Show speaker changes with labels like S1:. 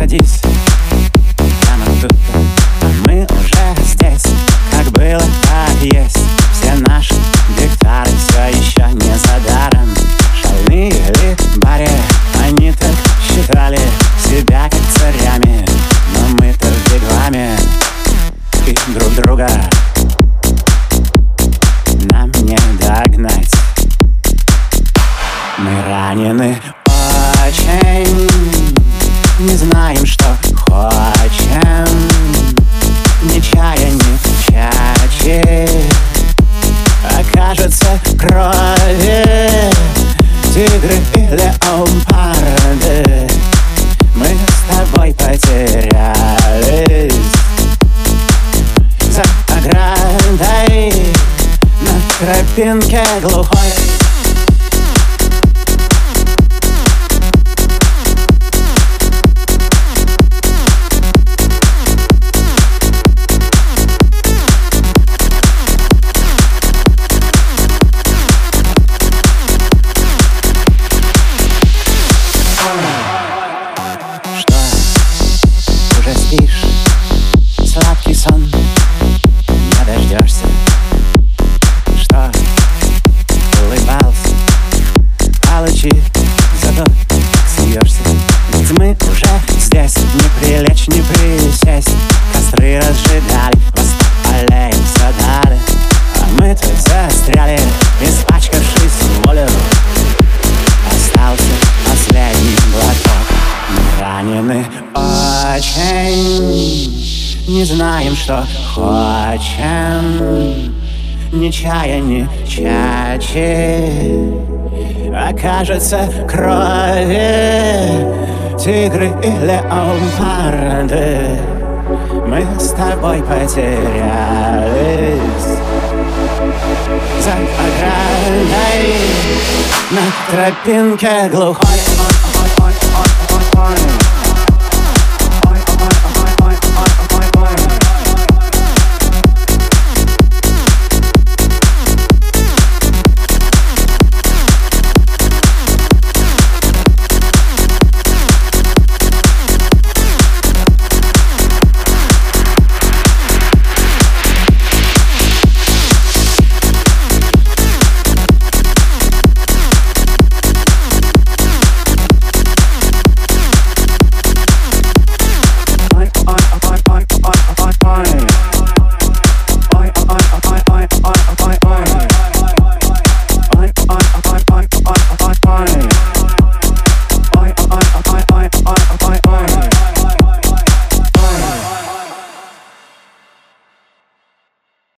S1: садись. Нам тут, а мы уже здесь. Как было, так есть. Все наши гектары все еще не за даром Шальные ли баре Они так считали себя как царями Но мы-то беглами И друг друга Нам не догнать. Мы ранены очень. Не знаем, что хочем. Ни чая, ни чачи. Окажется крови. Тигры и леопарды Мы с тобой потерялись. За оградой На тропинке глухой зато смеешься. Ведь мы уже здесь. Не прилечь, не присесть. Костры разжигали Воспаляемся дали А мы тут застряли. Испачкавшись волю Остался последний глоток. Мы ранены очень. Не знаем, что хочем Ни чая, ни чачи Окажется крови. Тигры и леопарды Мы с тобой потерялись. За оградой На тропинке глухой